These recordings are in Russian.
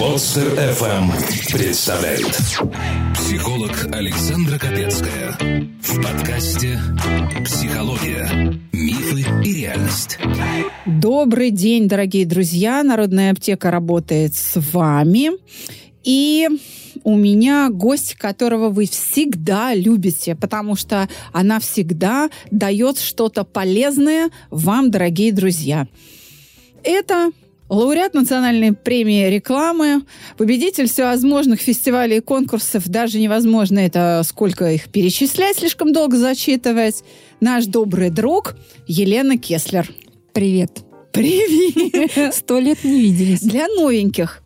Подстер FM представляет Психолог Александра Капецкая В подкасте «Психология. Мифы и реальность» Добрый день, дорогие друзья! Народная аптека работает с вами. И у меня гость, которого вы всегда любите, потому что она всегда дает что-то полезное вам, дорогие друзья. Это лауреат национальной премии рекламы, победитель всевозможных фестивалей и конкурсов, даже невозможно это сколько их перечислять, слишком долго зачитывать, наш добрый друг Елена Кеслер. Привет. Привет! Сто лет не виделись. Для новеньких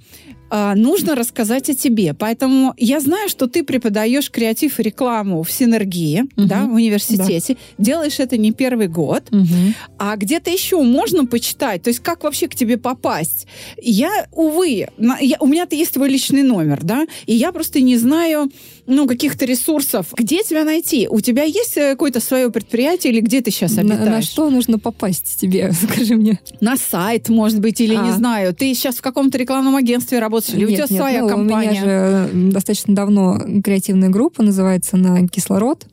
а, нужно рассказать о тебе. Поэтому я знаю, что ты преподаешь креатив и рекламу в Синергии, угу. да, в университете. Да. Делаешь это не первый год. Угу. А где-то еще можно почитать. То есть как вообще к тебе попасть? Я, увы, на, я, у меня-то есть твой личный номер, да, и я просто не знаю, ну, каких-то ресурсов. Где тебя найти? У тебя есть э, какое-то свое предприятие или где ты сейчас обитаешь? На, на что нужно попасть тебе? Скажи мне. На сайт, может быть, или а. не знаю. Ты сейчас в каком-то рекламном агентстве работаешь, или нет, у тебя нет, своя ну, компания? У меня же достаточно давно креативная группа, называется на «Кислород».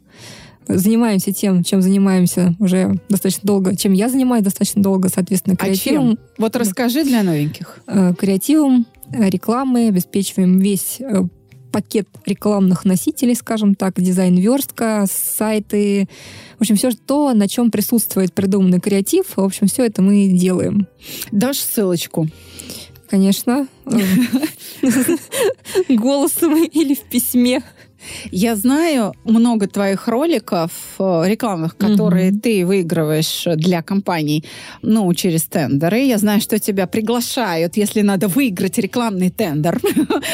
Занимаемся тем, чем занимаемся уже достаточно долго, чем я занимаюсь достаточно долго, соответственно, креативом. А чем? Вот расскажи для новеньких. Э, креативом, рекламой, обеспечиваем весь э, пакет рекламных носителей, скажем так, дизайн-верстка, сайты, в общем, все то, на чем присутствует придуманный креатив, в общем, все это мы делаем. Дашь ссылочку? Конечно. Голосом или в письме. Я знаю много твоих роликов э, рекламных, которые mm-hmm. ты выигрываешь для компаний, ну, через тендеры. Я знаю, что тебя приглашают, если надо выиграть рекламный тендер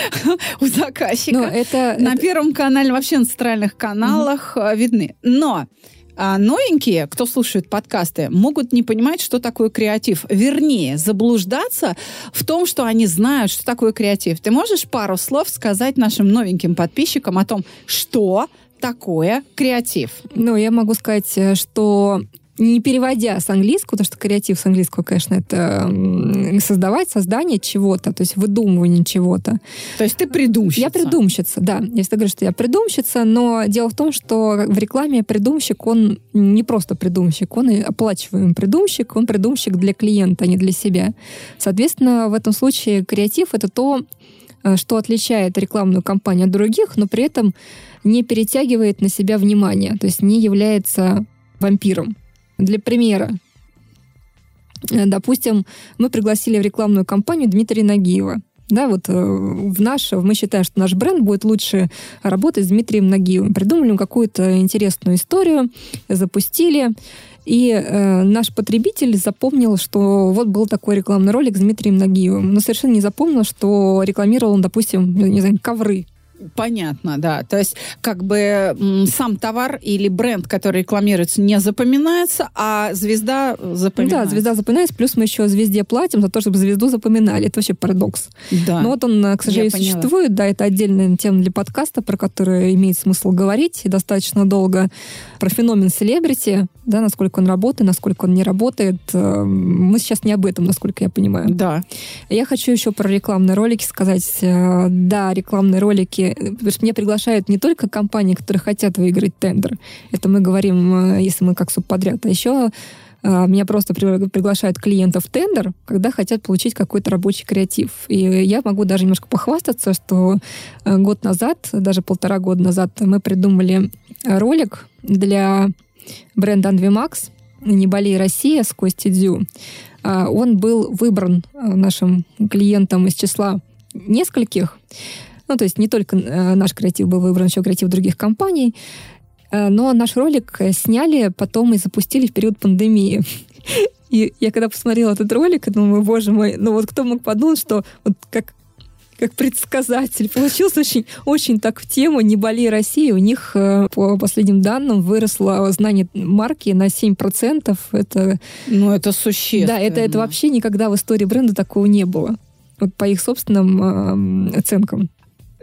у заказчика. Ну, это, на Первом канале, вообще на центральных каналах mm-hmm. видны. Но а новенькие, кто слушает подкасты, могут не понимать, что такое креатив. Вернее, заблуждаться в том, что они знают, что такое креатив. Ты можешь пару слов сказать нашим новеньким подписчикам о том, что такое креатив? Ну, я могу сказать, э, что не переводя с английского, потому что креатив с английского, конечно, это создавать, создание чего-то, то есть выдумывание чего-то. То есть ты придумщица? Я придумщица, да. Я всегда говорю, что я придумщица, но дело в том, что в рекламе придумщик, он не просто придумщик, он и оплачиваемый придумщик, он придумщик для клиента, а не для себя. Соответственно, в этом случае креатив — это то, э, что отличает рекламную кампанию от других, но при этом не перетягивает на себя внимание, то есть не является вампиром. Для примера, э, допустим, мы пригласили в рекламную кампанию Дмитрия Нагиева. Да, вот э, в наш, мы считаем, что наш бренд будет лучше работать с Дмитрием Нагиевым. Придумали какую-то интересную историю, запустили, и э, наш потребитель запомнил, что вот был такой рекламный ролик с Дмитрием Нагиевым, но совершенно не запомнил, что рекламировал он, допустим, не знаю, ковры Понятно, да. То есть как бы сам товар или бренд, который рекламируется, не запоминается, а звезда запоминается. Да, звезда запоминается, плюс мы еще звезде платим за то, чтобы звезду запоминали. Это вообще парадокс. Да. Но вот он, к сожалению, существует. Да, это отдельная тема для подкаста, про которую имеет смысл говорить достаточно долго. Про феномен селебрити, да, насколько он работает, насколько он не работает. Э, мы сейчас не об этом, насколько я понимаю. Да. Я хочу еще про рекламные ролики сказать. Э, да, рекламные ролики потому что меня приглашают не только компании, которые хотят выиграть тендер. Это мы говорим, э, если мы как субподряд, а еще э, меня просто приглашают клиентов в тендер, когда хотят получить какой-то рабочий креатив. И я могу даже немножко похвастаться, что э, год назад, даже полтора года назад, мы придумали ролик для бренда Anvimax «Не болей Россия» с Костей Дзю. Он был выбран нашим клиентом из числа нескольких, ну, то есть не только э, наш креатив был выбран, еще креатив других компаний. Э, но наш ролик сняли потом и запустили в период пандемии. И я когда посмотрела этот ролик, думаю, боже мой, ну вот кто мог подумать, что вот как как предсказатель. Получился очень, очень так в тему «Не болей России». У них, э, по последним данным, выросло знание марки на 7%. Это, ну, это существенно. Да, это, это вообще никогда в истории бренда такого не было. Вот по их собственным э, оценкам.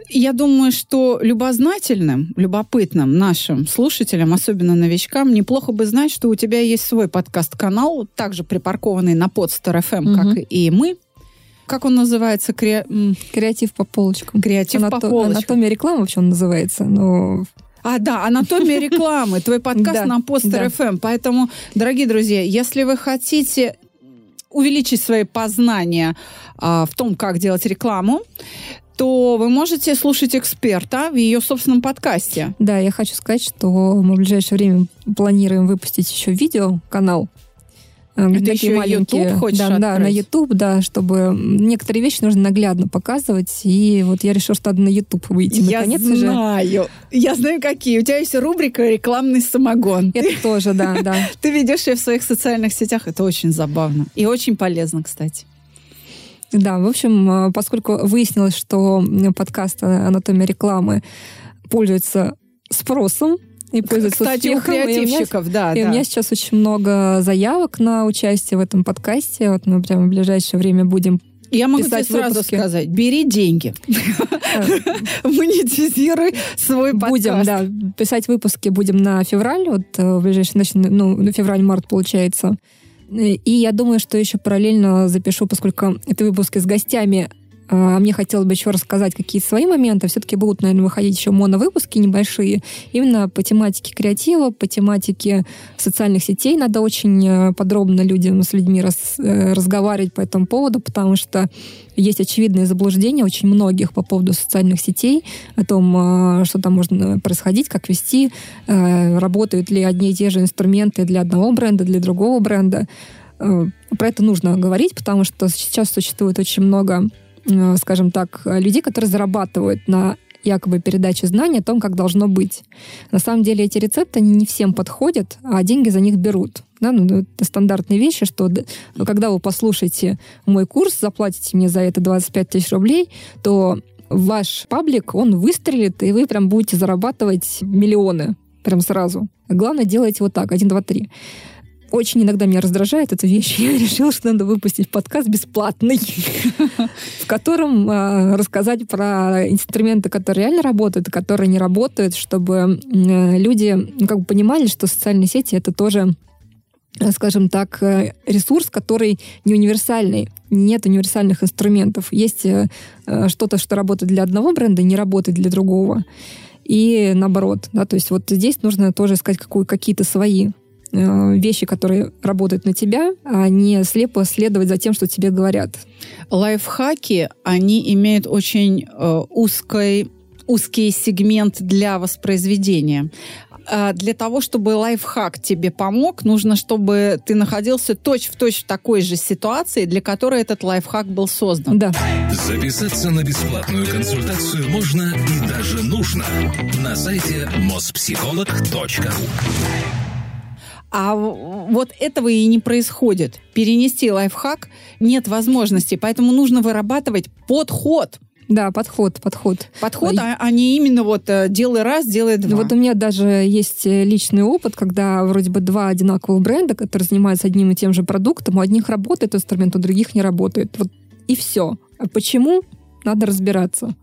Я думаю, что любознательным, любопытным нашим слушателям, особенно новичкам, неплохо бы знать, что у тебя есть свой подкаст-канал, также припаркованный на подстер FM, угу. как и мы. Как он называется? Кре... Креатив по полочкам. Креатив Анато... по полочкам. Анатомия рекламы вообще он называется, но а, да, анатомия рекламы. Твой подкаст на Постер ФМ. Поэтому, дорогие друзья, если вы хотите увеличить свои познания а, в том, как делать рекламу, то вы можете слушать эксперта в ее собственном подкасте. Да, я хочу сказать, что мы в ближайшее время планируем выпустить еще видео-канал Это такие еще маленькие. YouTube хочешь да, да, на YouTube, да, чтобы некоторые вещи нужно наглядно показывать. И вот я решила, что надо на YouTube выйти. Я Наконец знаю. Же. Я знаю, какие. У тебя есть рубрика «Рекламный самогон». Это ты, тоже, да, да. Ты ведешь ее в своих социальных сетях. Это очень забавно. И очень полезно, кстати. Да, в общем, э, поскольку выяснилось, что подкаст «Анатомия рекламы» пользуется спросом, и пользуются Кстати, успехом. у креативщиков, и да. И да. у меня сейчас очень много заявок на участие в этом подкасте. Вот мы прямо в ближайшее время будем я могу тебе сразу выпуски. сказать, бери деньги. Монетизируй свой подкаст. Будем, да, писать выпуски будем на февраль, вот э, в ближайший, ну, на февраль-март получается. И я думаю, что еще параллельно запишу, поскольку это выпуски с гостями мне хотелось бы еще рассказать какие свои моменты. Все-таки будут, наверное, выходить еще моновыпуски небольшие. Именно по тематике креатива, по тематике социальных сетей. Надо очень э, подробно людям с людьми раз, э, разговаривать по этому поводу, потому что есть очевидные заблуждения очень многих по поводу социальных сетей, о том, э, что там можно происходить, как вести, работают ли одни и те же инструменты для одного бренда, для другого бренда. Про это нужно говорить, потому что сейчас существует очень много скажем так, людей, которые зарабатывают на якобы передаче знаний о том, как должно быть. На самом деле эти рецепты они не всем подходят, а деньги за них берут. Да, ну, это стандартные вещи, что когда вы послушаете мой курс, заплатите мне за это 25 тысяч рублей, то ваш паблик, он выстрелит, и вы прям будете зарабатывать миллионы прям сразу. Главное, делайте вот так, один, два, три очень иногда меня раздражает эта вещь. Я решила, что надо выпустить подкаст бесплатный, в котором а, рассказать про инструменты, которые реально работают, которые не работают, чтобы люди ну, как бы понимали, что социальные сети это тоже скажем так, э, ресурс, который не универсальный. Нет универсальных инструментов. Есть э, э, что-то, что работает для одного бренда, не работает для другого. И наоборот. Да, то есть вот здесь нужно тоже искать какие-то свои Э, вещи, которые работают на тебя, а не слепо следовать за тем, что тебе говорят. Лайфхаки, они имеют очень э, узкий, узкий сегмент для воспроизведения. А для того, чтобы лайфхак тебе помог, нужно, чтобы ты находился точь-в-точь в такой же ситуации, для которой этот лайфхак был создан. Да. Записаться на бесплатную консультацию можно и даже нужно на сайте mospsycholog.ru а вот этого и не происходит. Перенести лайфхак нет возможности, поэтому нужно вырабатывать подход. Да, подход, подход. Подход, а, а не именно вот э, делай раз, делай два. Вот у меня даже есть э, личный опыт, когда вроде бы два одинаковых бренда, которые занимаются одним и тем же продуктом, у одних работает инструмент, у других не работает. Вот и все. А почему? Надо разбираться.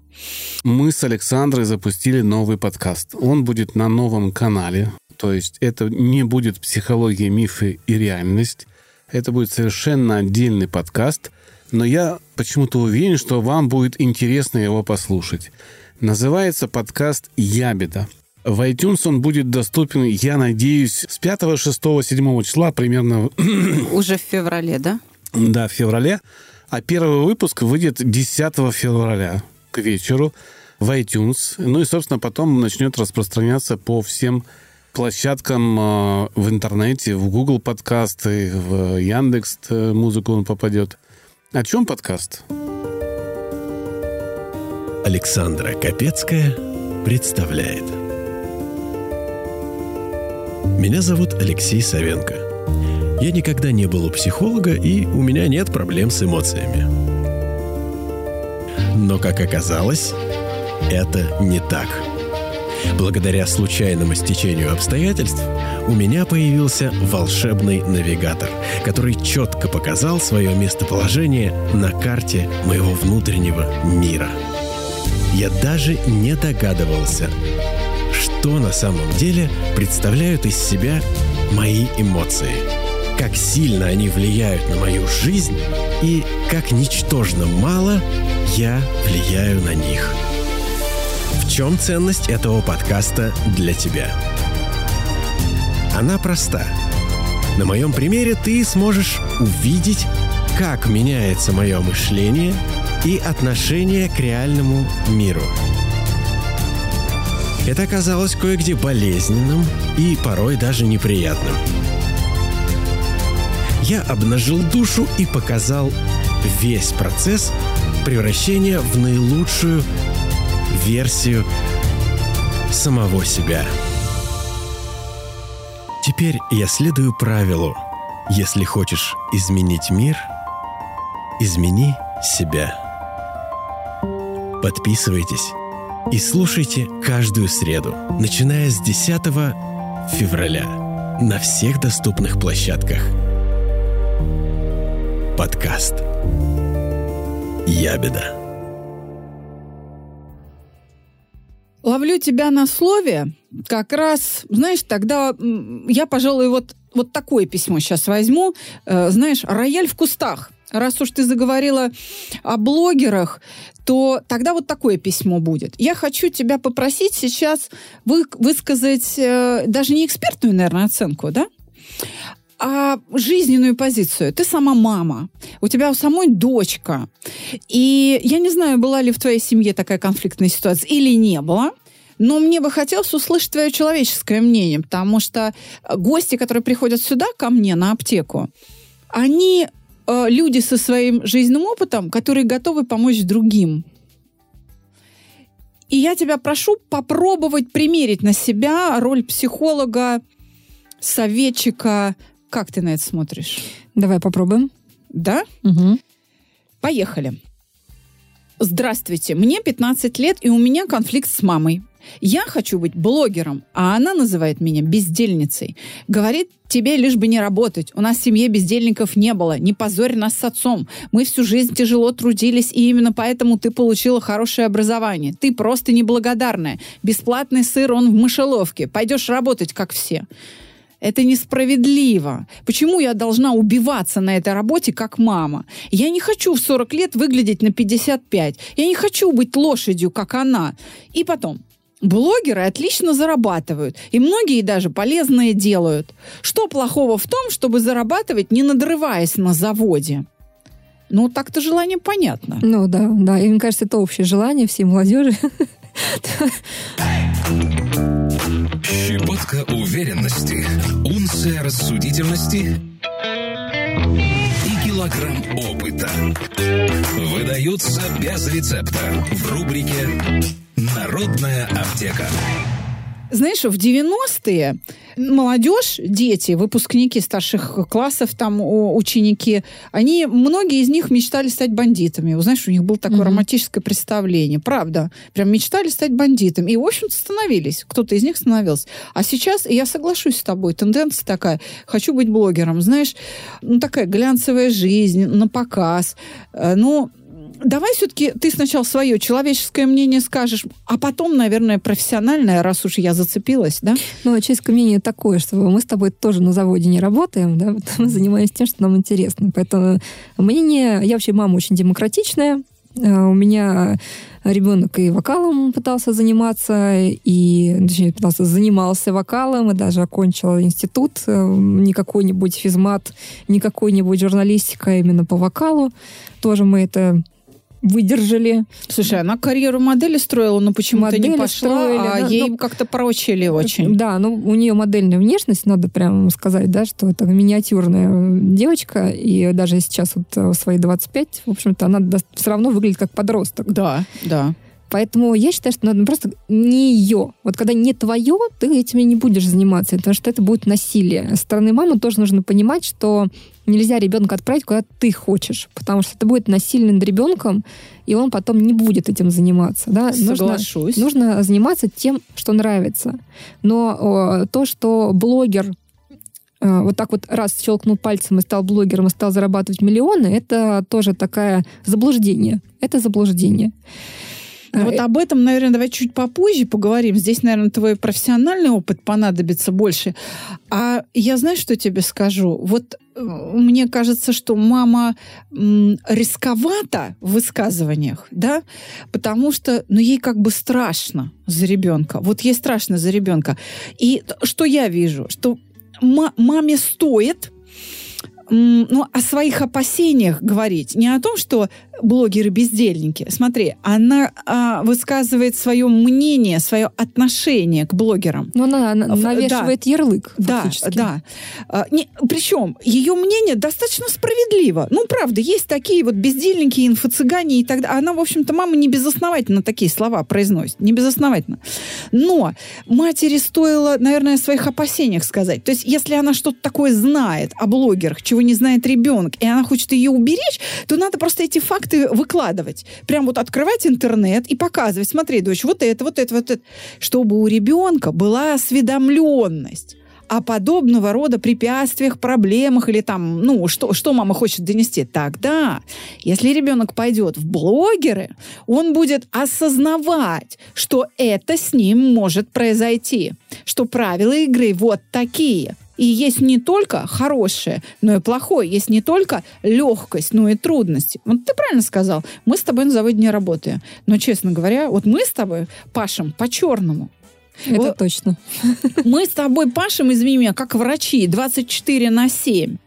Мы с Александрой запустили новый подкаст. Он будет на новом канале. То есть это не будет психология, мифы и реальность. Это будет совершенно отдельный подкаст. Но я почему-то уверен, что вам будет интересно его послушать. Называется подкаст «Ябеда». В iTunes он будет доступен, я надеюсь, с 5, 6, 7 числа примерно. Уже в феврале, да? Да, в феврале. А первый выпуск выйдет 10 февраля к вечеру в iTunes. Ну и, собственно, потом начнет распространяться по всем площадкам э, в интернете, в Google подкасты, в Яндекс э, музыку он попадет. О чем подкаст? Александра Капецкая представляет. Меня зовут Алексей Савенко. Я никогда не был у психолога, и у меня нет проблем с эмоциями. Но, как оказалось, это не так – Благодаря случайному стечению обстоятельств у меня появился волшебный навигатор, который четко показал свое местоположение на карте моего внутреннего мира. Я даже не догадывался, что на самом деле представляют из себя мои эмоции – как сильно они влияют на мою жизнь и как ничтожно мало я влияю на них. В чем ценность этого подкаста для тебя? Она проста. На моем примере ты сможешь увидеть, как меняется мое мышление и отношение к реальному миру. Это оказалось кое-где болезненным и порой даже неприятным. Я обнажил душу и показал весь процесс превращения в наилучшую версию самого себя. Теперь я следую правилу. Если хочешь изменить мир, измени себя. Подписывайтесь и слушайте каждую среду, начиная с 10 февраля на всех доступных площадках. Подкаст «Ябеда». Ловлю тебя на слове. Как раз, знаешь, тогда я, пожалуй, вот, вот такое письмо сейчас возьму. Э, знаешь, рояль в кустах. Раз уж ты заговорила о блогерах, то тогда вот такое письмо будет. Я хочу тебя попросить сейчас вы, высказать э, даже не экспертную, наверное, оценку, да? А жизненную позицию. Ты сама мама, у тебя у самой дочка. И я не знаю, была ли в твоей семье такая конфликтная ситуация или не было. Но мне бы хотелось услышать твое человеческое мнение, потому что гости, которые приходят сюда ко мне на аптеку, они э, люди со своим жизненным опытом, которые готовы помочь другим. И я тебя прошу попробовать примерить на себя роль психолога, советчика, как ты на это смотришь? Давай попробуем. Да? Угу. Поехали. Здравствуйте, мне 15 лет, и у меня конфликт с мамой. Я хочу быть блогером, а она называет меня бездельницей. Говорит, тебе лишь бы не работать. У нас в семье бездельников не было. Не позорь нас с отцом. Мы всю жизнь тяжело трудились, и именно поэтому ты получила хорошее образование. Ты просто неблагодарная. Бесплатный сыр, он в мышеловке. Пойдешь работать, как все. Это несправедливо. Почему я должна убиваться на этой работе, как мама? Я не хочу в 40 лет выглядеть на 55. Я не хочу быть лошадью, как она. И потом, Блогеры отлично зарабатывают, и многие даже полезные делают. Что плохого в том, чтобы зарабатывать, не надрываясь на заводе? Ну, так-то желание понятно. Ну да, да. И мне кажется, это общее желание всей молодежи. Щепотка уверенности, унция рассудительности и килограмм опыта выдаются без рецепта в рубрике «Народная аптека». Знаешь, в 90-е молодежь, дети, выпускники старших классов, там ученики, они, многие из них мечтали стать бандитами. Вы знаешь, у них было такое mm-hmm. романтическое представление. Правда. Прям мечтали стать бандитами. И, в общем-то, становились. Кто-то из них становился. А сейчас, я соглашусь с тобой, тенденция такая. Хочу быть блогером. Знаешь, ну, такая глянцевая жизнь, на показ. Э, ну, давай все-таки ты сначала свое человеческое мнение скажешь, а потом, наверное, профессиональное, раз уж я зацепилась, да? Ну, человеческое мнение такое, что мы с тобой тоже на заводе не работаем, да, мы занимаемся тем, что нам интересно. Поэтому мнение... Я вообще мама очень демократичная, э, у меня ребенок и вокалом пытался заниматься, и точнее, пытался, занимался вокалом, и даже окончил институт, э, не какой-нибудь физмат, не какой-нибудь журналистика а именно по вокалу. Тоже мы это выдержали. Слушай, она карьеру модели строила, но почему-то не пошла, строили, а да, ей ну, как-то прочили очень. Да, ну у нее модельная внешность, надо прямо сказать, да, что это миниатюрная девочка, и даже сейчас вот в свои 25, в общем-то, она все равно выглядит как подросток. Да, да. Поэтому я считаю, что надо просто не ее. Вот когда не твое, ты этим не будешь заниматься, потому что это будет насилие. Со стороны мамы тоже нужно понимать, что нельзя ребенка отправить куда ты хочешь, потому что это будет насилие над ребенком, и он потом не будет этим заниматься. Да? Соглашусь. Нужно, нужно заниматься тем, что нравится. Но о, то, что блогер э, вот так вот раз щелкнул пальцем и стал блогером и стал зарабатывать миллионы, это тоже такое заблуждение. Это заблуждение. Ну, А, вот об этом, наверное, давай чуть попозже поговорим. Здесь, наверное, твой профессиональный опыт понадобится больше. А я знаю, что тебе скажу. Вот э, мне кажется, что мама рисковата в высказываниях, да, потому что, ну, ей как бы страшно за ребенка. Вот ей страшно за ребенка. И что я вижу? Что ма- маме стоит ну, о своих опасениях говорить. Не о том, что блогеры бездельники. Смотри, она а, высказывает свое мнение, свое отношение к блогерам. Ну, она, она навешивает ярлык, Да, фактически. да. А, не, причем ее мнение достаточно справедливо. Ну, правда, есть такие вот бездельники, инфо-цыгане и так далее. Она, в общем-то, мама не безосновательно такие слова произносит. Не безосновательно. Но матери стоило, наверное, о своих опасениях сказать. То есть, если она что-то такое знает о блогерах, чего не знает ребенок, и она хочет ее уберечь, то надо просто эти факты выкладывать. Прям вот открывать интернет и показывать. Смотри, дочь, вот это, вот это, вот это. Чтобы у ребенка была осведомленность о подобного рода препятствиях, проблемах или там, ну, что, что мама хочет донести. Тогда, если ребенок пойдет в блогеры, он будет осознавать, что это с ним может произойти, что правила игры вот такие. И есть не только хорошее, но и плохое. Есть не только легкость, но и трудности. Вот ты правильно сказал. Мы с тобой на заводе не работаем. Но, честно говоря, вот мы с тобой пашем по-черному. Это Вот. точно. Мы с тобой пашем, извини меня, как врачи, 24 на 7.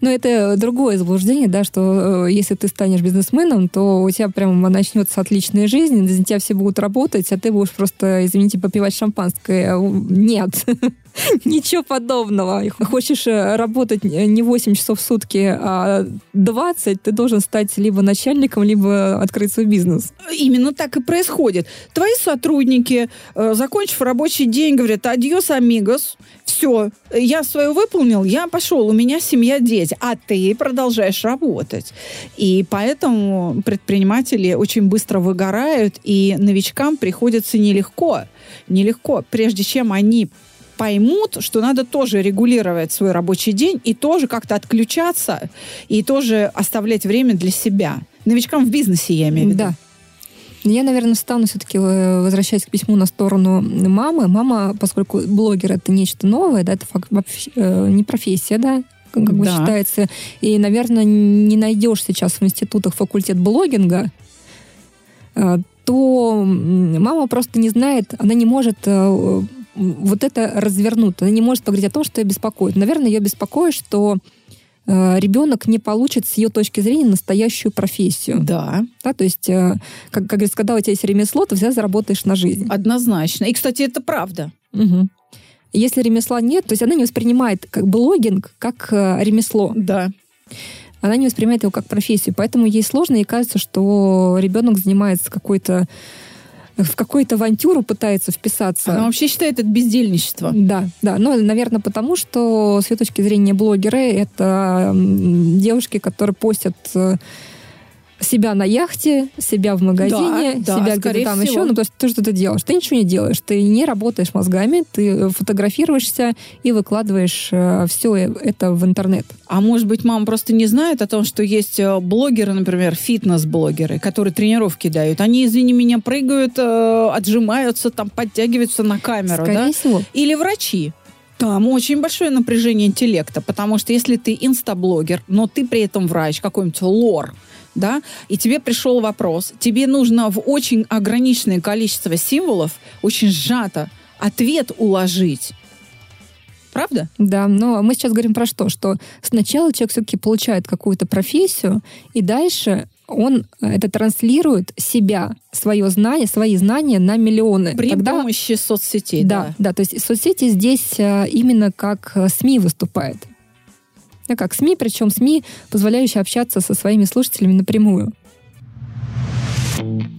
Но это другое заблуждение, да, что э, если ты станешь бизнесменом, то у тебя прям начнется отличная жизнь, за тебя все будут работать, а ты будешь просто, извините, попивать шампанское. Нет. Ничего подобного. Хочешь э, работать не 8 часов в сутки, а 20, ты должен стать либо начальником, либо открыть свой бизнес. Именно так и происходит. Твои сотрудники, э, закончив рабочий день, говорят, адьос, амигос, все, я свое выполнил, я пошел, у меня семья, дети, а ты продолжаешь работать. И поэтому предприниматели очень быстро выгорают, и новичкам приходится нелегко, нелегко, прежде чем они поймут, что надо тоже регулировать свой рабочий день и тоже как-то отключаться, и тоже оставлять время для себя. Новичкам в бизнесе, я имею в виду. Да. Я, наверное, стану все-таки возвращаясь к письму на сторону мамы. Мама, поскольку блогер это нечто новое, да, это вообще, э, не профессия, да, как бы Да. считается. И, наверное, не найдешь сейчас в институтах факультет блогинга, э, то мама просто не знает, она не может э, вот это развернуть, она не может поговорить о том, что ее беспокоит. Наверное, ее беспокоит, что э, ребенок не получит с ее точки зрения настоящую профессию. Да, Да, то есть, э, как, как говорится, когда у тебя есть ремесло, ты всегда заработаешь на жизнь. однозначно. И, кстати, это правда. Мгм. Если ремесла нет, то есть она не воспринимает как блогинг, как э, ремесло. Да. Она не воспринимает его как профессию. Поэтому ей сложно, и кажется, что ребенок занимается какой-то в какую-то авантюру пытается вписаться. Она вообще считает это бездельничество. Да, да. Но, наверное, потому что, с ее точки зрения, блогеры — это девушки, которые постят э, себя на яхте, себя в магазине, Да, да, себя где-то скорее там всего. еще. Ну, то есть ты что-то делаешь. Ты ничего не делаешь. Ты не работаешь мозгами, ты фотографируешься и выкладываешь все это в интернет. А может быть, мама просто не знает о том, что есть э, блогеры, например, фитнес-блогеры, которые тренировки дают. Они, извини меня, прыгают, э, отжимаются, там подтягиваются на камеру, Скорее да? всего. Или врачи. Там очень большое напряжение интеллекта, потому что если ты инстаблогер, но ты при этом врач, какой-нибудь лор, да, и тебе пришел вопрос, тебе нужно в очень ограниченное количество символов, очень сжато, ответ уложить. Правда? Да, но мы сейчас говорим про что? Что сначала человек все-таки получает какую-то профессию, и дальше он э, это транслирует себя, свое знание, свои знания на миллионы. При Тогда- помощи соцсетей, да, да. да, то есть соцсети здесь э, именно как э, СМИ выступает. Как СМИ, причем СМИ, позволяющие общаться со своими слушателями напрямую.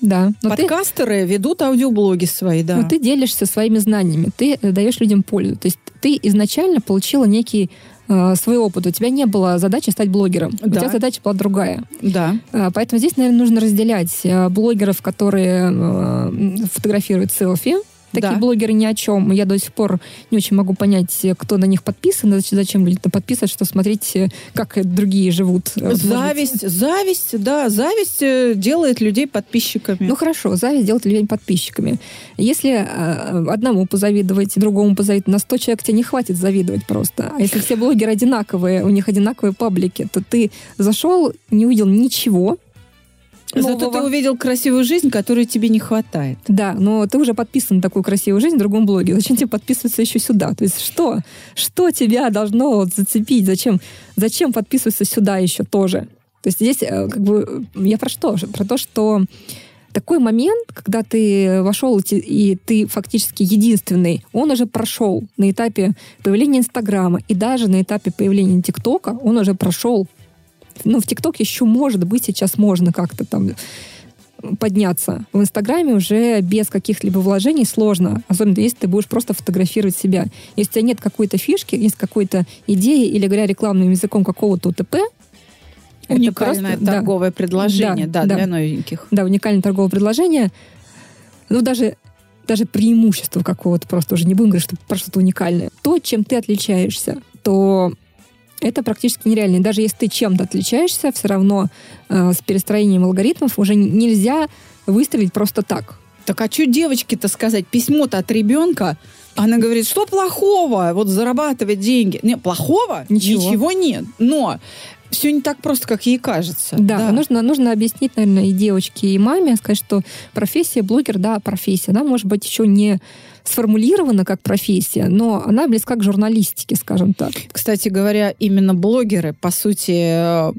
Да. Но ты, Подкастеры ведут аудиоблоги свои, да. но ты делишься своими знаниями, ты э, даешь людям пользу. То есть ты изначально получила некий э, свой опыт. У тебя не было задачи стать блогером. У Да. тебя задача была другая. Да. А, Поэтому здесь, наверное, нужно разделять э, блогеров, которые э, фотографируют селфи. Такие Да. блогеры ни о чем. Я до сих пор не очень могу понять, э, кто на них подписан, зачем люди-то подписывают, что смотреть, э, как э, другие живут. Быть. Зависть, зависть, да, зависть э, делает людей подписчиками. Ну хорошо, зависть делает людей подписчиками. Если э, одному позавидовать, другому позавидовать, на 100 человек тебе не хватит завидовать просто. А если все блогеры одинаковые, у них одинаковые паблики, то ты зашел, не увидел ничего. Зато ты увидел красивую жизнь, которой тебе не хватает. Да, но ты уже подписан на такую красивую жизнь в другом блоге. Зачем тебе подписываться еще сюда? То есть что? Что тебя должно вот зацепить? Зачем, зачем подписываться сюда еще тоже? То есть здесь э, как бы я про что? Про то, что такой момент, когда ты вошел и ты фактически единственный, он уже прошел на этапе появления Инстаграма и даже на этапе появления ТикТока он уже прошел. Ну, в ТикТок еще может быть, сейчас можно как-то там подняться. В Инстаграме уже без каких-либо вложений сложно, особенно если ты будешь просто фотографировать себя. Если у тебя нет какой-то фишки, есть какой-то идеи или, говоря рекламным языком какого-то УТП, это Уникальное просто- да. торговое предложение, да, Да, да. для новеньких. да, уникальное торговое предложение, ну, даже, даже преимущество какого-то просто уже не будем говорить, что про что-то уникальное. То, чем ты отличаешься, то это практически нереально. И даже если ты чем-то отличаешься, все равно э, с перестроением алгоритмов уже нельзя выстрелить просто так. Так а что девочке-то сказать? Письмо-то от ребенка. Она говорит, что плохого? Вот зарабатывать деньги. Не, плохого? Ничего. нет. Но все не так просто, как ей кажется. Да, Нужно, нужно объяснить, наверное, и девочке, и маме, сказать, что профессия блогер, да, профессия. Она может быть еще не сформулирована как профессия, но она близка к журналистике, скажем так. Кстати говоря, именно блогеры, по сути, э,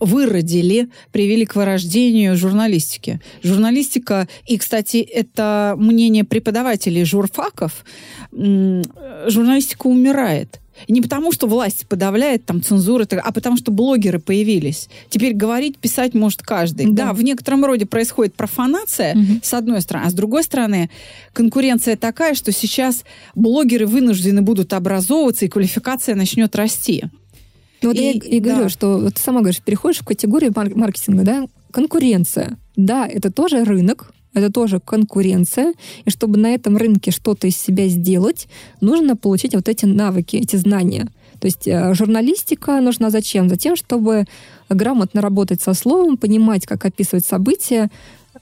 выродили, привели к вырождению журналистики. Журналистика, и, кстати, это мнение преподавателей журфаков, э, журналистика умирает. Не потому, что власть подавляет, там, цензура, а потому, что блогеры появились. Теперь говорить, писать может каждый. Да. Да, в некотором роде происходит профанация, Мгм. с одной стороны. А с другой стороны, конкуренция такая, что сейчас блогеры вынуждены будут образовываться, и квалификация начнет расти. Ну, вот И- я и, говорю, да. что вот ты сама говоришь, переходишь в категорию мар- маркетинга, да, конкуренция. Да, это тоже рынок, это тоже конкуренция, и чтобы на этом рынке что-то из себя сделать, нужно получить вот эти навыки, эти знания. То есть э, журналистика нужна зачем? Затем, чтобы грамотно работать со словом, понимать, как описывать события,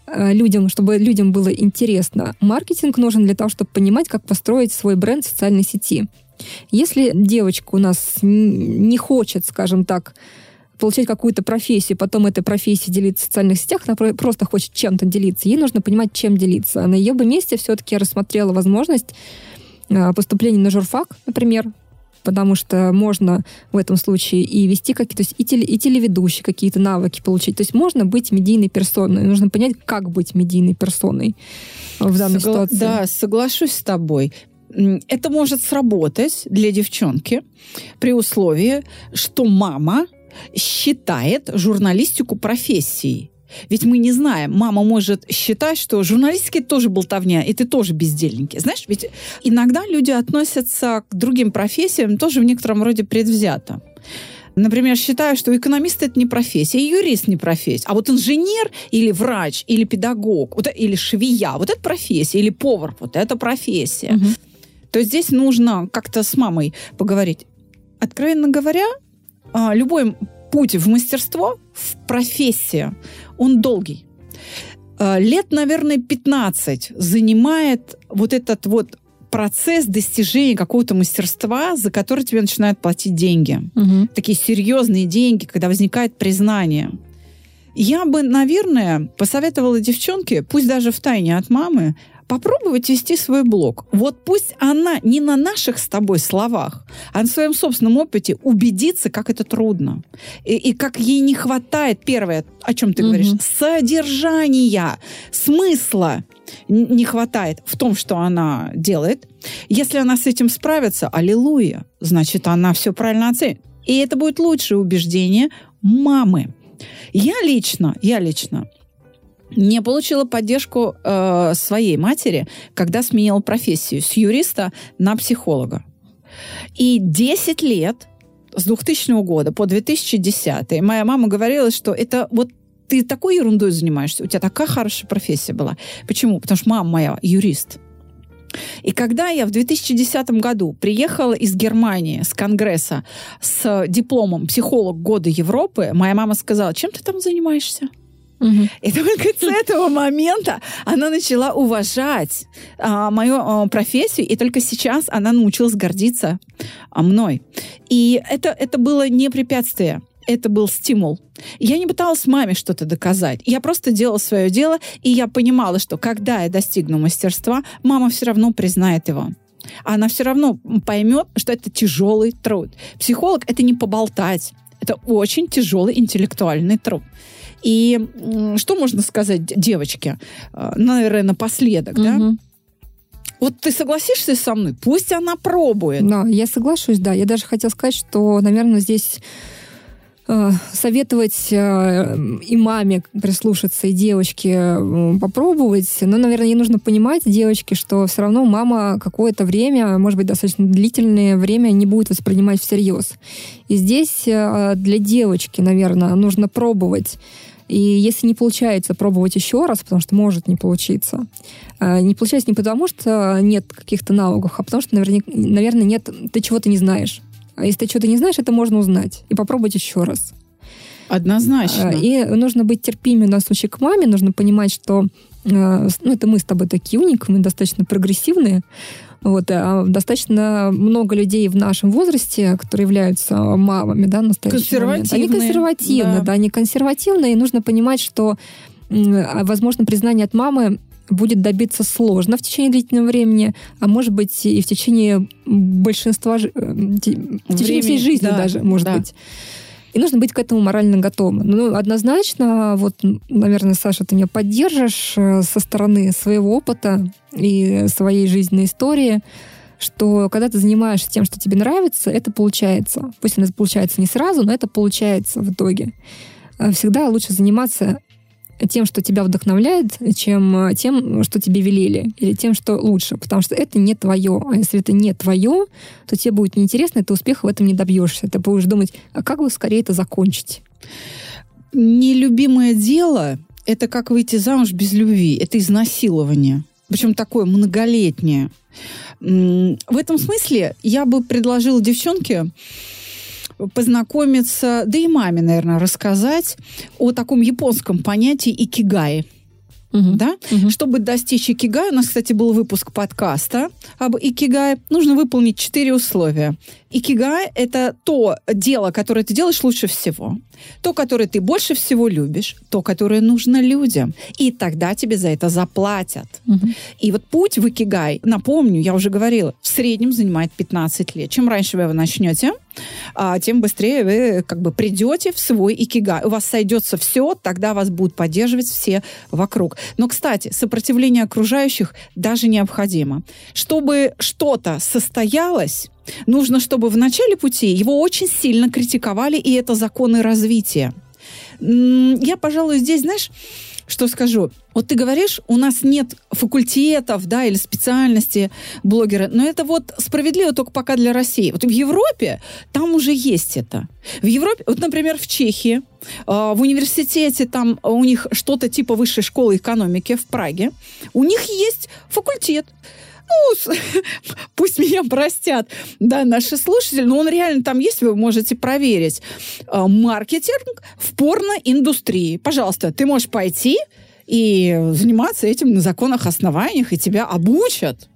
э, людям, чтобы людям было интересно. Маркетинг нужен для того, чтобы понимать, как построить свой бренд в социальной сети. Если девочка у нас не хочет, скажем так, получать какую-то профессию, потом этой профессией делиться в социальных сетях, она про- просто хочет чем-то делиться, ей нужно понимать, чем делиться. А На ее бы месте все-таки рассмотрела возможность а, поступления на журфак, например, потому что можно в этом случае и вести какие-то, то есть и, теле- и телеведущие какие-то навыки получить. То есть можно быть медийной персоной. Нужно понять, как быть медийной персоной в данной Согла- ситуации. Да, соглашусь с тобой. Это может сработать для девчонки при условии, что мама считает журналистику профессией. Ведь мы не знаем, мама может считать, что журналистика это тоже болтовня, и ты тоже бездельники. Знаешь, ведь иногда люди относятся к другим профессиям тоже в некотором роде предвзято. Например, считаю, что экономист это не профессия, и юрист не профессия. А вот инженер или врач, или педагог, вот, или швея, вот это профессия, или повар, вот это профессия. Мгм. То есть здесь нужно как-то с мамой поговорить. Откровенно говоря, любой путь в мастерство, в профессию, он долгий. А, Лет, наверное, 15 занимает вот этот вот процесс достижения какого-то мастерства, за который тебе начинают платить деньги Мгм. такие серьезные деньги, когда возникает признание. Я бы, наверное, посоветовала девчонке, пусть даже в тайне от мамы, попробовать вести свой блог. Вот пусть она не на наших с тобой словах, а на своем собственном опыте убедится, как это трудно. И, и как ей не хватает, первое, о чем ты Мгм. говоришь, содержания, смысла не хватает в том, что она делает. Если она с этим справится, аллилуйя, значит, она все правильно оценит. И это будет лучшее убеждение мамы. Я лично, я лично не получила поддержку э, своей матери, когда сменила профессию с юриста на психолога. И 10 лет с 2000 года по 2010 моя мама говорила, что это вот ты такой ерундой занимаешься, у тебя такая хорошая профессия была. Почему? Потому что мама моя юрист. И когда я в 2010 году приехала из Германии, с Конгресса, с дипломом «Психолог года Европы», моя мама сказала, чем ты там занимаешься? И только с этого момента она начала уважать а, мою а, профессию, и только сейчас она научилась гордиться а, мной. И это, это было не препятствие это был стимул. Я не пыталась маме что-то доказать. Я просто делала свое дело, и я понимала, что когда я достигну мастерства, мама все равно признает его. Она все равно поймет, что это тяжелый труд. Психолог — это не поболтать. Это очень тяжелый интеллектуальный труд. И что можно сказать девочке, э, наверное, напоследок, угу. да? Вот ты согласишься со мной? Пусть она пробует. Да, я соглашусь, да. Я даже хотела сказать, что, наверное, здесь советовать э, и маме прислушаться, и девочке э, попробовать. Но, наверное, ей нужно понимать, девочке, что все равно мама какое-то время, может быть, достаточно длительное время не будет воспринимать всерьез. И здесь для девочки, наверное, нужно пробовать. И если не получается, пробовать еще раз, потому что может не получиться. Не получается не потому, что нет каких-то навыков, а потому что, наверное, нет, ты чего-то не знаешь. А если ты что-то не знаешь, это можно узнать и попробовать еще раз. Однозначно. А, и нужно быть терпимым на случай к маме, нужно понимать, что а, ну, это мы с тобой такие уникумы, достаточно прогрессивные. Вот, а достаточно много людей в нашем возрасте, которые являются мамами, да, настоящие. Консервативные. Они консервативны, да. да, они консервативные, и нужно понимать, что, возможно, признание от мамы будет добиться сложно в течение длительного времени, а может быть и в течение большинства, э, в течение всей жизни да, даже, может да. быть. И нужно быть к этому морально готовым. Ну, однозначно, вот, наверное, Саша, ты меня поддержишь э, со стороны своего опыта и своей жизненной истории, что когда ты занимаешься тем, что тебе нравится, это получается. Пусть это получается не сразу, но это получается в итоге. Э, всегда лучше заниматься тем, что тебя вдохновляет, чем э, тем, что тебе велели, или тем, что лучше, потому что это не твое. А если это не твое, то тебе будет неинтересно, и ты успеха в этом не добьешься. Ты будешь думать, а как бы скорее это закончить? Нелюбимое дело — это как выйти замуж без любви. Это изнасилование. Причем такое многолетнее. В этом смысле я бы предложила девчонке познакомиться, да и маме, наверное, рассказать о таком японском понятии икигай. Угу. Да? Угу. Чтобы достичь икигая, у нас, кстати, был выпуск подкаста об икигае, нужно выполнить четыре условия. Икигай – это то дело, которое ты делаешь лучше всего, то, которое ты больше всего любишь, то, которое нужно людям. И тогда тебе за это заплатят. Угу. И вот путь в икигай, напомню, я уже говорила, в среднем занимает 15 лет. Чем раньше вы его начнете, а, тем быстрее вы как бы придете в свой икигай. У вас сойдется все, тогда вас будут поддерживать все вокруг. Но, кстати, сопротивление окружающих даже необходимо. Чтобы что-то состоялось, нужно, чтобы в начале пути его очень сильно критиковали, и это законы развития. Я, пожалуй, здесь, знаешь, что скажу? Вот ты говоришь, у нас нет факультетов, да, или специальности блогера, но это вот справедливо только пока для России. Вот в Европе там уже есть это. В Европе, вот, например, в Чехии, а, в университете там у них что-то типа высшей школы экономики в Праге, у них есть факультет ну, пусть меня простят, да, наши слушатели, но он реально там есть, вы можете проверить. А, маркетинг в порноиндустрии. Пожалуйста, ты можешь пойти и заниматься этим на законных основаниях, и тебя обучат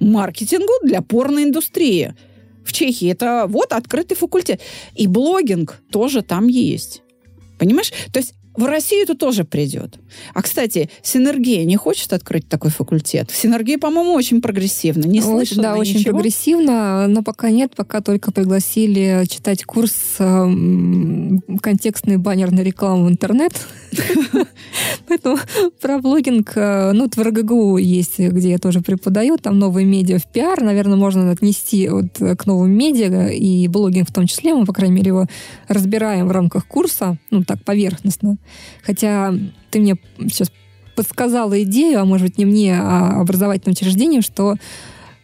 маркетингу для порноиндустрии. В Чехии это вот открытый факультет. И блогинг тоже там есть. Понимаешь? То есть в Россию это тоже придет. А, кстати, Синергия не хочет открыть такой факультет? Синергия, по-моему, очень прогрессивно. Не слышала Да, очень ничего? прогрессивно, но пока нет, пока только пригласили читать курс э, контекстный баннерной рекламы в интернет. Поэтому про блогинг, э, ну, в РГГУ есть, где я тоже преподаю, там новые медиа в пиар, наверное, можно отнести вот к новым медиа и блогинг в том числе, мы, по крайней мере, его разбираем в рамках курса, ну, так, поверхностно. Хотя ты мне сейчас подсказала идею, а может быть не мне, а образовательным учреждением, что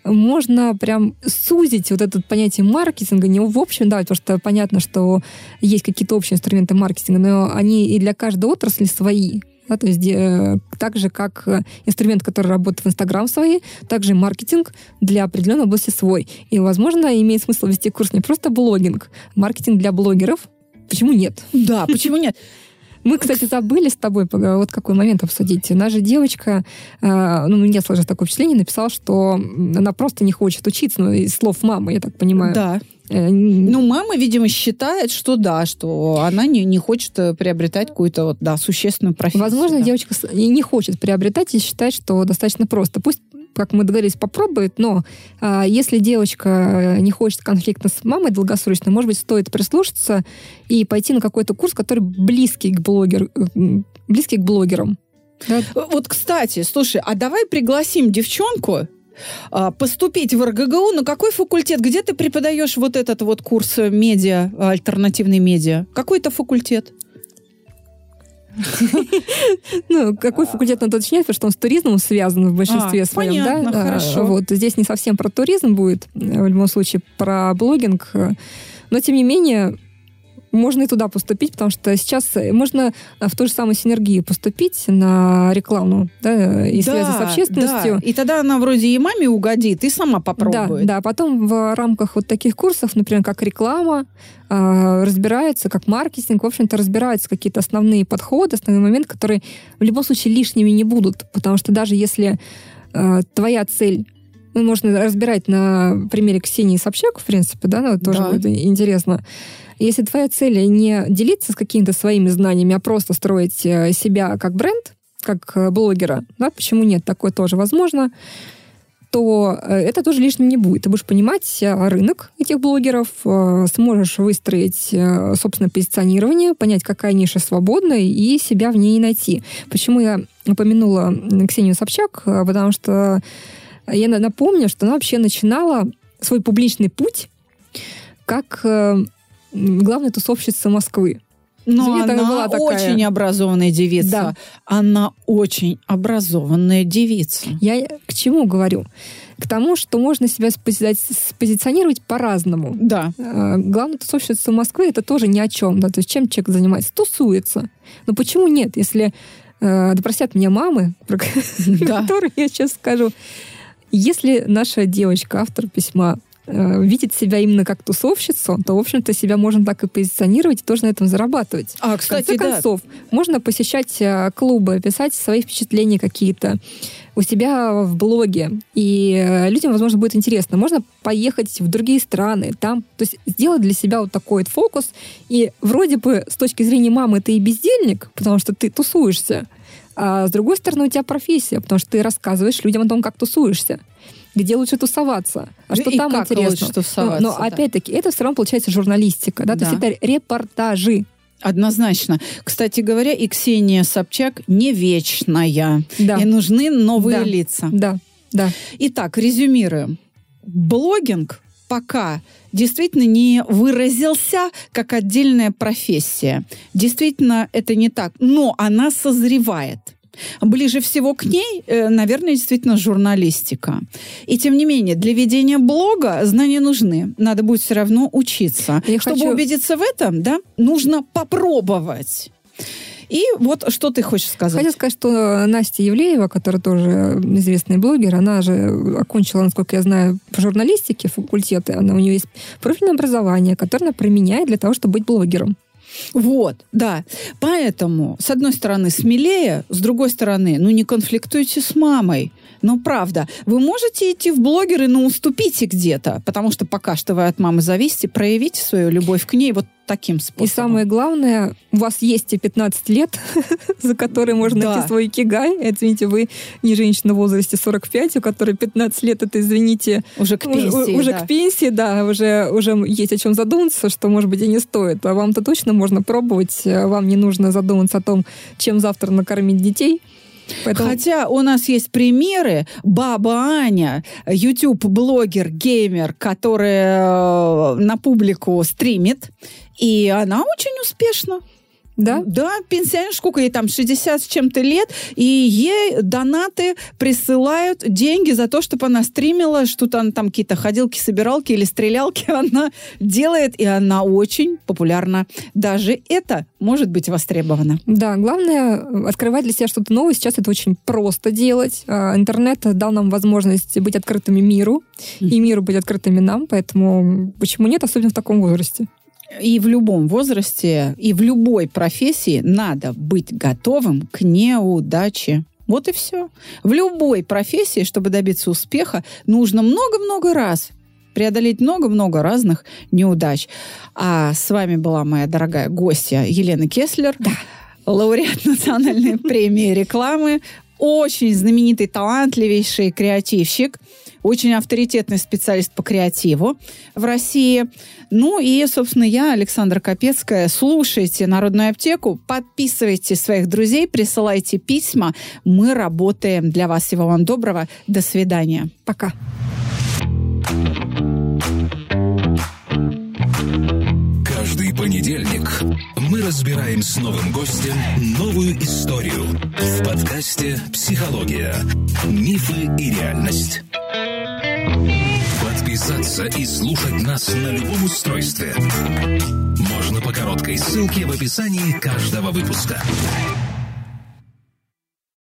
можно прям сузить вот это понятие маркетинга, не в общем, да, потому что понятно, что есть какие-то общие инструменты маркетинга, но они и для каждой отрасли свои. Да, то есть э, так же, как э, инструмент, который работает в Инстаграм свои, также маркетинг для определенной области свой. И, возможно, имеет смысл вести курс не просто блогинг, маркетинг для блогеров. Почему нет? Да, почему нет? Мы, кстати, забыли с тобой вот какой момент обсудить. Наша девочка, э, ну, мне сложилось такое впечатление, написала, что она просто не хочет учиться, ну, из слов мамы, я так понимаю. Да. Ну, мама, видимо, считает, что да, что она не, не хочет приобретать какую-то вот, да, существенную профессию. Возможно, да. девочка не хочет приобретать и считает, что достаточно просто. Пусть как мы договорились, попробует, но а, если девочка не хочет конфликта с мамой долгосрочно, может быть, стоит прислушаться и пойти на какой-то курс, который близкий к блогер, близкий к блогерам. Да? Вот, кстати, слушай, а давай пригласим девчонку, поступить в РГГУ, на какой факультет? Где ты преподаешь вот этот вот курс медиа, альтернативный медиа? Какой это факультет? Ну, какой факультет надо уточнять, потому что он с туризмом связан в большинстве а, своем, да? хорошо. Вот здесь не совсем про туризм будет, в любом случае, про блогинг. Но, тем не менее, можно и туда поступить, потому что сейчас можно в ту же самую синергию поступить на рекламу, да, и да, связи с общественностью. Да. И тогда она вроде и маме угодит, и сама попробует. Да, да. Потом в рамках вот таких курсов, например, как реклама, а, разбирается, как маркетинг, в общем-то, разбираются какие-то основные подходы, основные моменты, которые в любом случае лишними не будут, потому что даже если э, твоя цель ну, можно разбирать на примере Ксении Собчак, в принципе, да, ну, тоже да. будет интересно. Если твоя цель не делиться с какими-то своими знаниями, а просто строить э, себя как бренд, как э, блогера, да, почему нет, такое тоже возможно, то э, это тоже лишним не будет. Ты будешь понимать рынок этих блогеров, сможешь выстроить собственное позиционирование, понять, какая ниша свободна, и себя в ней найти. Почему я упомянула Ксению Собчак? Потому что я напомню, что она вообще начинала свой публичный путь как главная тусовщица Москвы. Но Извини, она была такая... очень образованная девица. Да. Она очень образованная девица. Я к чему говорю? К тому, что можно себя спозиционировать по-разному. Да. А, главная тусовщица Москвы это тоже ни о чем. Да? То есть чем человек занимается? Тусуется. Но почему нет? Если э, да простят меня мамы, про да. которые я сейчас скажу, если наша девочка, автор письма, Э, видит себя именно как тусовщицу, то, в общем-то, себя можно так и позиционировать и тоже на этом зарабатывать. А, кстати, В конце да. концов, можно посещать э, клубы, писать свои впечатления какие-то у себя в блоге, и э, людям, возможно, будет интересно. Можно поехать в другие страны, там, то есть сделать для себя вот такой вот фокус, и вроде бы с точки зрения мамы ты и бездельник, потому что ты тусуешься, а с другой стороны у тебя профессия, потому что ты рассказываешь людям о том, как тусуешься где лучше тусоваться, а что и там как интересно. Лучше тусоваться, но, но да. опять-таки это все равно получается журналистика, да, да. то есть это репортажи. Однозначно. Кстати говоря, и Ксения Собчак не вечная. Да. И нужны новые да. лица. Да, да. Итак, резюмируем. Блогинг пока действительно не выразился как отдельная профессия. Действительно, это не так. Но она созревает. Ближе всего к ней, э, наверное, действительно журналистика. И тем не менее, для ведения блога знания нужны. Надо будет все равно учиться. Я Чтобы хочу... убедиться в этом, да, нужно попробовать. И вот что ты хочешь сказать? Хочу сказать, что Настя Евлеева, которая тоже известный блогер, она же окончила, насколько я знаю, по журналистике факультеты. Она, у нее есть профильное образование, которое она применяет для того, чтобы быть блогером. Вот, да. Поэтому, с одной стороны, смелее, с другой стороны, ну не конфликтуйте с мамой. Ну, правда, вы можете идти в блогеры, но уступите где-то, потому что пока что вы от мамы зависите, проявите свою любовь к ней вот таким способом. И самое главное, у вас есть и 15 лет, за которые можно да. найти свой кигай. Извините, вы не женщина в возрасте 45, у которой 15 лет, это, извините... Уже к пенсии, Уже, уже да. к пенсии, да, уже, уже есть о чем задуматься, что, может быть, и не стоит. А вам-то точно можно пробовать, вам не нужно задуматься о том, чем завтра накормить детей. Поэтому... Хотя у нас есть примеры. Баба Аня, YouTube-блогер, геймер, которая э, на публику стримит, и она очень успешна. Да? Да, пенсионер, сколько ей там, 60 с чем-то лет, и ей донаты присылают деньги за то, чтобы она стримила, что-то она там какие-то ходилки, собиралки или стрелялки она делает, и она очень популярна. Даже это может быть востребовано. Да, главное открывать для себя что-то новое. Сейчас это очень просто делать. А, Интернет дал нам возможность быть открытыми миру, и миру быть открытыми нам, поэтому почему нет, особенно в таком возрасте? И в любом возрасте, и в любой профессии надо быть готовым к неудаче. Вот и все. В любой профессии, чтобы добиться успеха, нужно много-много раз преодолеть много-много разных неудач. А с вами была моя дорогая гостья Елена Кеслер, Да. лауреат национальной премии рекламы, очень знаменитый, талантливейший креативщик, очень авторитетный специалист по креативу в России. Ну и, собственно, я, Александра Капецкая. Слушайте «Народную аптеку», подписывайте своих друзей, присылайте письма. Мы работаем для вас. Всего вам доброго. До свидания. Пока. Каждый понедельник мы разбираем с новым гостем новую историю в подкасте «Психология. Мифы и реальность». Подписаться и слушать нас на любом устройстве можно по короткой ссылке в описании каждого выпуска.